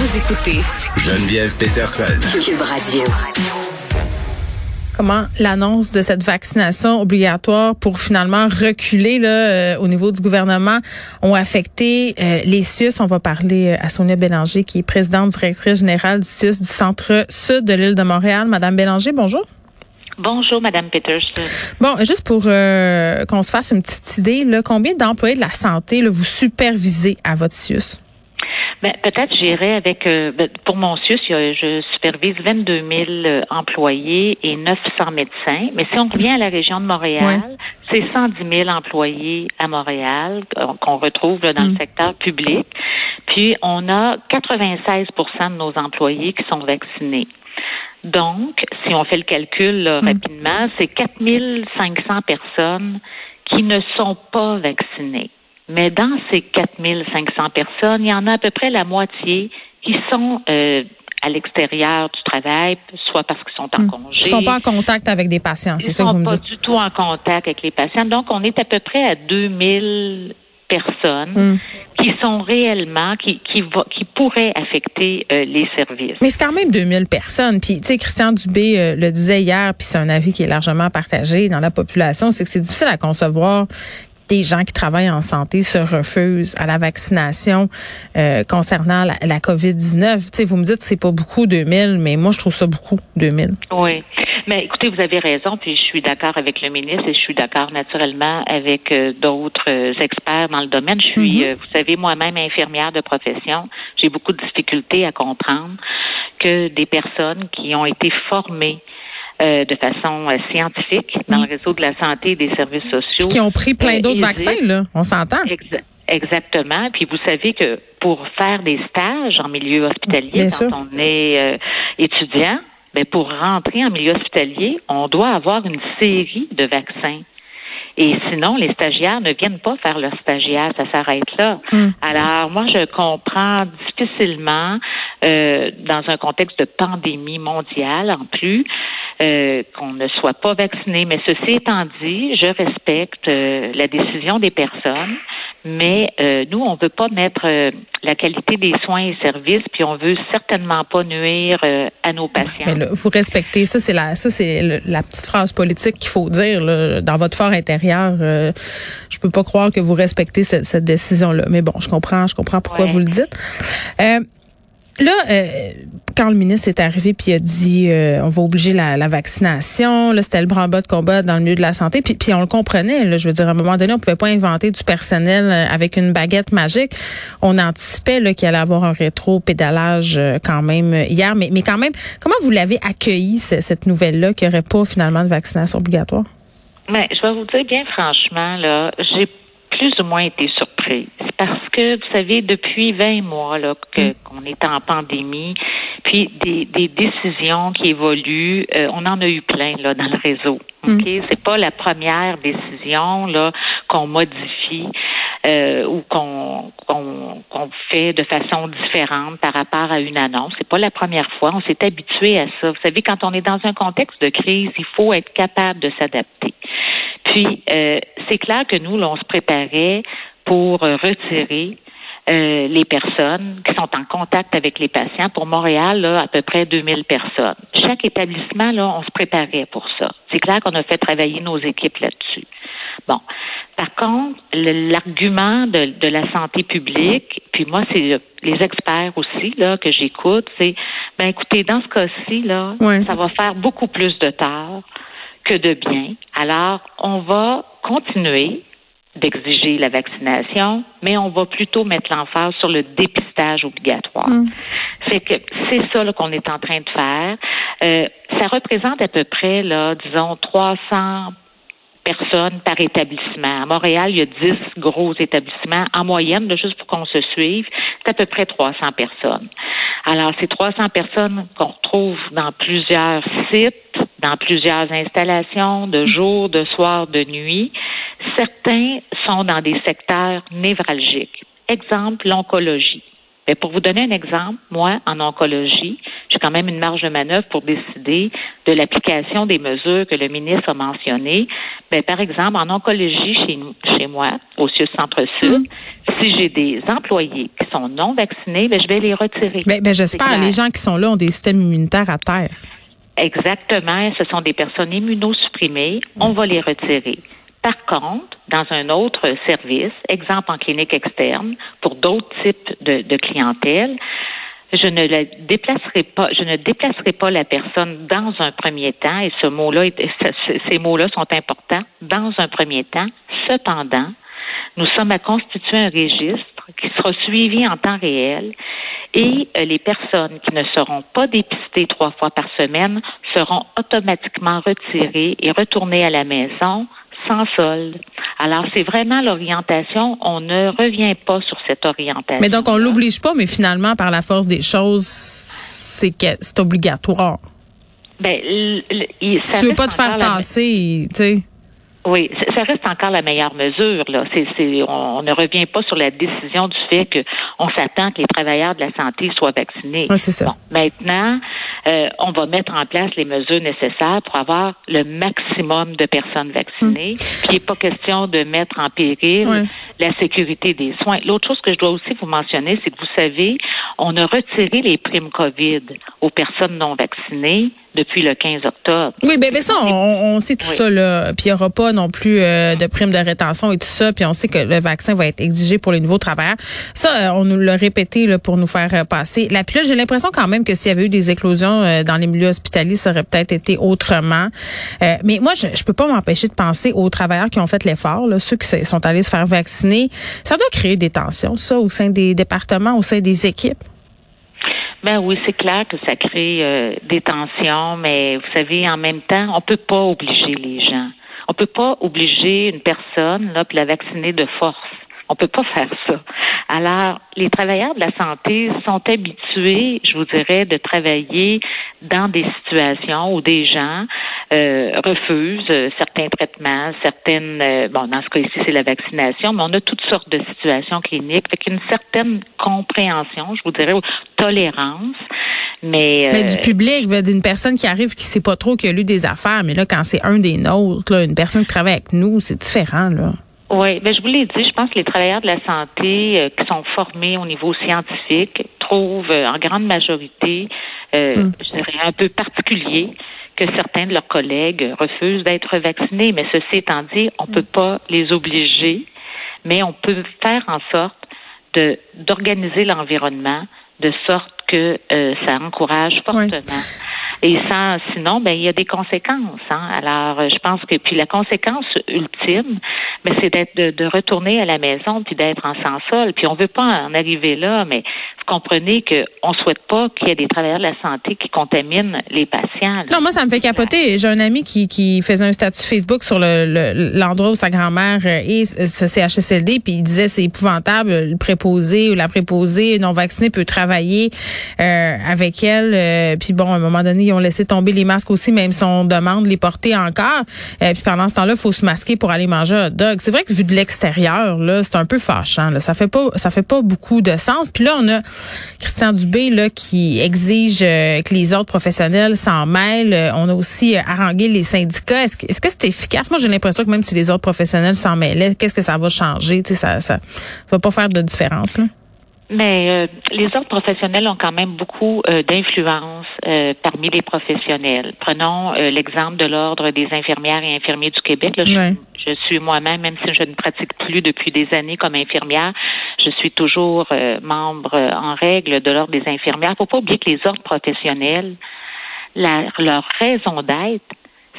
Vous écoutez Geneviève Peterson. Cube Radio. Comment l'annonce de cette vaccination obligatoire pour finalement reculer là, euh, au niveau du gouvernement ont affecté euh, les CIUS. On va parler euh, à Sonia Bélanger, qui est présidente directrice générale du CIUS du centre sud de l'île de Montréal. Madame Bélanger, bonjour. Bonjour, Madame Peterson. Bon, juste pour qu'on se fasse une petite idée, là, combien d'employés de la santé là, vous supervisez à votre CIUS? Ben, peut-être j'irai avec, euh, ben, pour mon CIUS, je supervise 22 000 euh, employés et 900 médecins. Mais si on revient à la région de Montréal, c'est 110 000 employés à Montréal qu'on retrouve dans le mm. secteur public. Puis, on a 96% de nos employés qui sont vaccinés. Donc, si on fait le calcul mm. rapidement, c'est 4 500 personnes qui ne sont pas vaccinées. Mais dans ces 4500 personnes, il y en a à peu près la moitié qui sont euh, à l'extérieur du travail, soit parce qu'ils sont en hmm. congé. Ils sont pas en contact avec des patients, c'est ça que vous me dites? Ils sont pas du tout en contact avec les patients. Donc, on est à peu près à 2000 personnes hmm. qui sont réellement, qui, qui, qui pourraient affecter euh, les services. Mais c'est quand même 2000 personnes. Puis, tu sais, Christian Dubé euh, le disait hier, puis c'est un avis qui est largement partagé dans la population, c'est que c'est difficile à concevoir des gens qui travaillent en santé se refusent à la vaccination euh, concernant la, la COVID-19. Tu vous me dites que c'est pas beaucoup 2000, mais moi je trouve ça beaucoup 2000. Oui. Mais écoutez, vous avez raison, puis je suis d'accord avec le ministre et je suis d'accord naturellement avec euh, d'autres euh, experts dans le domaine. Je suis, mm-hmm. vous savez, moi-même infirmière de profession. J'ai beaucoup de difficultés à comprendre que des personnes qui ont été formées euh, de façon euh, scientifique dans le réseau de la santé et des services sociaux. Qui ont pris plein euh, d'autres vaccins, là. On s'entend. exactement. Puis vous savez que pour faire des stages en milieu hospitalier, quand on est étudiant, ben pour rentrer en milieu hospitalier, on doit avoir une série de vaccins. Et sinon, les stagiaires ne viennent pas faire leur stagiaire, ça s'arrête là. Hmm. Alors, moi, je comprends difficilement, euh, dans un contexte de pandémie mondiale en plus, euh, qu'on ne soit pas vacciné. Mais ceci étant dit, je respecte euh, la décision des personnes, mais euh, nous, on veut pas mettre la qualité des soins et services, puis on veut certainement pas nuire à nos patients. Mais vous respectez ça, c'est la ça c'est la petite phrase politique qu'il faut dire là, dans votre fort intérieur. je peux pas croire que vous respectez cette, cette décision-là. Mais bon, je comprends, je comprends pourquoi vous le dites. Là, euh, quand le ministre est arrivé puis a dit euh, on va obliger la, vaccination, là c'était le bras-bas de combat dans le milieu de la santé, puis, puis on le comprenait. Là, je veux dire, à un moment donné, on pouvait pas inventer du personnel euh, avec une baguette magique. On anticipait qu'il allait avoir un rétro-pédalage quand même hier, mais, mais quand même, comment vous l'avez accueilli cette nouvelle-là qu'il n'y aurait pas finalement de vaccination obligatoire? Mais je vais vous dire bien franchement, là, j'ai plus ou moins été surpris. C'est parce que, vous savez, depuis 20 mois là, que, mm. qu'on est en pandémie, puis des, des décisions qui évoluent, euh, on en a eu plein là dans le réseau. Mm. Ok, c'est pas la première décision là qu'on modifie euh, ou qu'on, qu'on, qu'on fait de façon différente par rapport à une annonce. C'est pas la première fois. On s'est habitué à ça. Vous savez, quand on est dans un contexte de crise, il faut être capable de s'adapter. Puis, euh, c'est clair que nous, là, on se préparait pour euh, retirer euh, les personnes qui sont en contact avec les patients. Pour Montréal, là, à peu près 2000 personnes. Chaque établissement, là, on se préparait pour ça. C'est clair qu'on a fait travailler nos équipes là-dessus. Bon. Par contre, l'argument de, de, la santé publique, puis moi, c'est les experts aussi là que j'écoute, c'est ben écoutez, dans ce cas-ci, là, ça va faire beaucoup plus de tard que de bien. Alors, on va continuer d'exiger la vaccination, mais on va plutôt mettre l'emphase sur le dépistage obligatoire. Mm. C'est que c'est ça qu'on est en train de faire. Euh, ça représente à peu près, là, disons, 300 personnes par établissement. À Montréal, il y a 10 gros établissements. En moyenne, juste pour qu'on se suive, c'est à peu près 300 personnes. Alors, ces 300 personnes qu'on retrouve dans plusieurs sites, dans plusieurs installations, de jour, de soir, de nuit, certains sont dans des secteurs névralgiques. Exemple, l'oncologie. Mais pour vous donner un exemple, moi, en oncologie, j'ai quand même une marge de manœuvre pour décider de l'application des mesures que le ministre a mentionnées. Ben, par exemple, en oncologie chez, chez moi, au CIUS Centre-Sud, mm. si j'ai des employés qui sont non vaccinés, ben, je vais les retirer. Ben, ben j'espère. Les gens qui sont là ont des systèmes immunitaires à terre. Exactement. Ce sont des personnes immunosupprimées. On va les retirer. Par contre, dans un autre service, exemple en clinique externe, pour d'autres types de, clientèle, je ne la déplacerai pas, je ne déplacerai pas la personne dans un premier temps, et ce mot-là, ces mots-là sont importants, dans un premier temps. Cependant, nous sommes à constituer un registre qui sera suivi en temps réel et euh, les personnes qui ne seront pas dépistées trois fois par semaine seront automatiquement retirées et retournées à la maison sans solde. Alors, c'est vraiment l'orientation. On ne revient pas sur cette orientation. Mais donc, on l'oblige pas, mais finalement, par la force des choses, c'est que c'est obligatoire. Ben, si tu veux pas te faire passer, tu sais. Oui, ça reste encore la meilleure mesure. Là, c'est, on, ne revient pas sur la décision du fait qu'on s'attend que les travailleurs de la santé soient vaccinés. c'est ça. maintenant, euh, on va mettre en place les mesures nécessaires pour avoir le maximum de personnes vaccinées. Puis il n'est pas question de mettre en péril la sécurité des soins. L'autre chose que je dois aussi vous mentionner, c'est que vous savez, on a retiré les primes COVID aux personnes non vaccinées depuis le 15 octobre. Oui, ben, ben ça, on, sait tout ça là. Puis il n'y aura pas non plus euh, de primes de rétention et tout ça. Puis on sait que le vaccin va être exigé pour les nouveaux travailleurs. Ça, euh, on nous l'a répété là, pour nous faire euh, passer. Là, puis là, j'ai l'impression quand même que s'il y avait eu des éclosions dans les milieux hospitaliers, ça aurait peut-être été autrement. mais moi, je, je peux pas m'empêcher de penser aux travailleurs qui ont fait l'effort, ceux qui sont allés se faire vacciner. Ça doit créer des tensions, ça, au sein des départements, au sein des équipes. Ben oui, c'est clair que ça crée euh, des tensions, mais vous savez, en même temps, on peut pas obliger les gens. On peut pas obliger une personne là, puis la vacciner de force. On peut pas faire ça. Alors, les travailleurs de la santé sont habitués, je vous dirais, de travailler dans des situations où des gens euh, refusent euh, certains traitements, certaines, euh, bon, dans ce cas ici, c'est la vaccination, mais on a toutes sortes de situations cliniques, fait une certaine compréhension, je vous dirais, ou tolérance. Mais, mais du public, d'une personne qui arrive qui sait pas trop qui a lu des affaires, mais là, quand c'est un des nôtres, là, une personne qui travaille avec nous, c'est différent, là. Oui, ben je vous l'ai dit, je pense que les travailleurs de la santé euh, qui sont formés au niveau scientifique trouvent euh, en grande majorité, euh, hmm. je dirais, un peu particulier que certains de leurs collègues refusent d'être vaccinés. Mais ceci étant dit, on ne peut pas les obliger, mais on peut faire en sorte de d'organiser l'environnement de sorte que ça encourage fortement. Et sans, sinon, ben il y a des conséquences. Hein. Alors, je pense que puis la conséquence ultime, ben c'est d'être de, retourner à la maison puis d'être en sans-sol. Puis on veut pas en arriver là, mais vous comprenez que on souhaite pas qu'il y ait des travailleurs de la santé qui contaminent les patients. Non, moi ça me fait capoter. J'ai un ami qui, qui faisait un statut Facebook sur le l'endroit où sa grand-mère est ce CHSLD, puis il disait c'est épouvantable, le préposé ou la préposée non vaccinée peut travailler euh, avec elle. Euh, puis bon, à un moment donné ils ont laissé tomber les masques aussi, même si on demande les porter encore. Euh, puis pendant ce temps-là, faut se masquer pour aller manger un dog. C'est vrai que vu de l'extérieur, là, c'est un peu fâchant. Là. Ça fait pas, ça fait pas beaucoup de sens. Puis là, on a Christian Dubé là qui exige euh, que les autres professionnels s'en mêlent. Euh, on a aussi harangué les syndicats. Est-ce que, est-ce que c'est efficace? Moi, j'ai l'impression que même si les autres professionnels s'en mêlaient, qu'est-ce que ça va changer? Ça, ça va pas faire de différence là. Mais euh, les autres professionnels ont quand même beaucoup euh, d'influence euh, parmi les professionnels. Prenons l'exemple de l'Ordre des infirmières et infirmiers du Québec. je, suis moi-même, même si je ne pratique plus depuis des années comme infirmière, je suis toujours membre en règle de l'Ordre des infirmières. Il faut pas oublier que les ordres professionnels, leur raison d'être,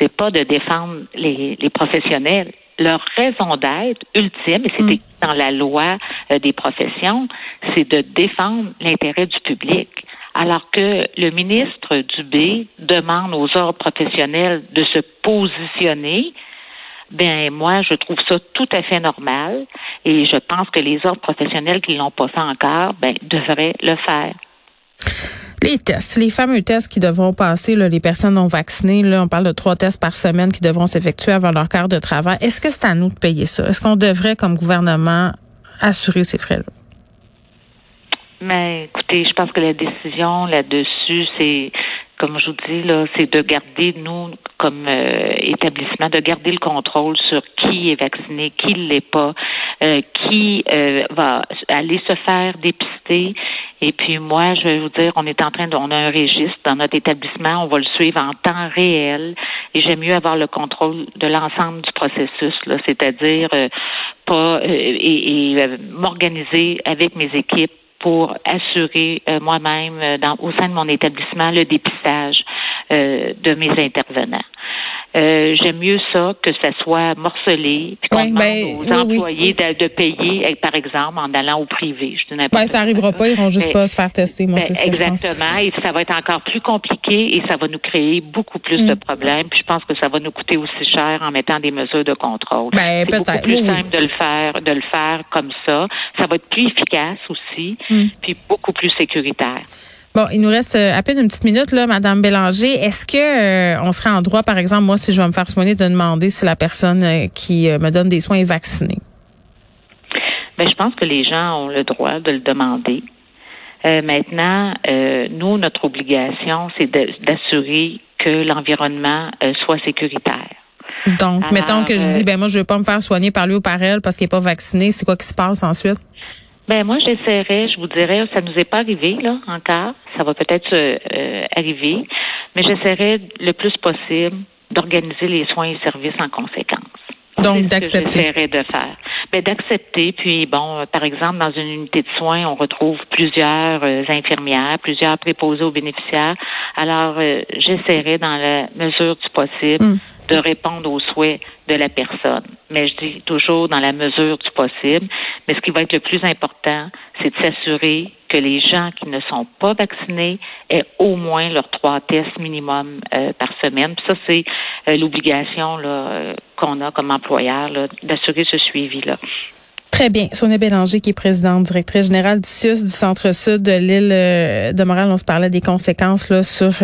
c'est pas de défendre les, les professionnels, leur raison d'être ultime, et c'était mm. dans la loi euh, des professions, c'est de défendre l'intérêt du public. Alors que le ministre Dubé demande aux ordres professionnels de se positionner, ben moi, je trouve ça tout à fait normal et je pense que les ordres professionnels qui l'ont pas fait encore, ben devraient le faire. Les tests, les fameux tests qui devront passer, les personnes non vaccinées, là, on parle de trois tests par semaine qui devront s'effectuer avant leur quart de travail. Est-ce que c'est à nous de payer ça? Est-ce qu'on devrait, comme gouvernement, assurer ces frais-là? Mais écoutez, je pense que la décision là-dessus, c'est comme je vous dis, là, c'est de garder, nous, comme euh, établissement, de garder le contrôle sur qui est vacciné, qui ne l'est pas, euh, qui euh, va aller se faire dépister. Et puis moi, je vais vous dire, on est en train de, on a un registre dans notre établissement, on va le suivre en temps réel. Et j'aime mieux avoir le contrôle de l'ensemble du processus, là, c'est-à-dire pas et, et m'organiser avec mes équipes pour assurer euh, moi-même euh, au sein de mon établissement le dépistage euh, de mes intervenants. Euh, j'aime mieux ça que ça soit morcelé, puis qu'on demande ben, aux employés De, payer, par exemple, en allant au privé. Je ben, ça n'arrivera pas, ils vont juste pas se faire tester. Moi, ben, exactement, et ça va être encore plus compliqué et ça va nous créer beaucoup plus de mm. problèmes. Puis je pense que ça va nous coûter aussi cher en mettant des mesures de contrôle. Ben, C'est beaucoup plus simple de le faire, de le faire comme ça. Ça va être plus efficace aussi, mm. puis beaucoup plus sécuritaire. Bon, il nous reste euh, à peine une petite minute, là, Madame Bélanger. Est-ce que euh, on serait en droit, par exemple, moi, si je vais me faire soigner, de demander si la personne euh, qui me donne des soins est vaccinée? Bien, je pense que les gens ont le droit de le demander. maintenant, nous, notre obligation, c'est d'assurer que l'environnement soit sécuritaire. Donc, mettons que je dis, ben moi, je veux pas me faire soigner par lui ou par elle parce qu'il n'est pas vacciné. C'est quoi qui se passe ensuite? Ben moi, j'essaierai, je vous dirais, ça nous est pas arrivé là encore, ça va peut-être euh, arriver, mais j'essaierai le plus possible d'organiser les soins et services en conséquence. Donc d'accepter. J'essaierai de faire. Ben d'accepter, puis bon, par exemple, dans une unité de soins, on retrouve plusieurs euh, infirmières, plusieurs préposés aux bénéficiaires. Alors, euh, j'essaierai dans la mesure du possible. Hmm de répondre aux souhaits de la personne. Mais je dis toujours dans la mesure du possible. Mais ce qui va être le plus important, c'est de s'assurer que les gens qui ne sont pas vaccinés aient au moins leurs trois tests minimum euh, par semaine. ça, c'est euh, l'obligation euh, qu'on a comme employeur d'assurer ce suivi-là. Très bien. Sonia Bélanger, qui est présidente directrice générale du CIUS du Centre-Sud de l'île de Montréal. On se parlait des conséquences là, sur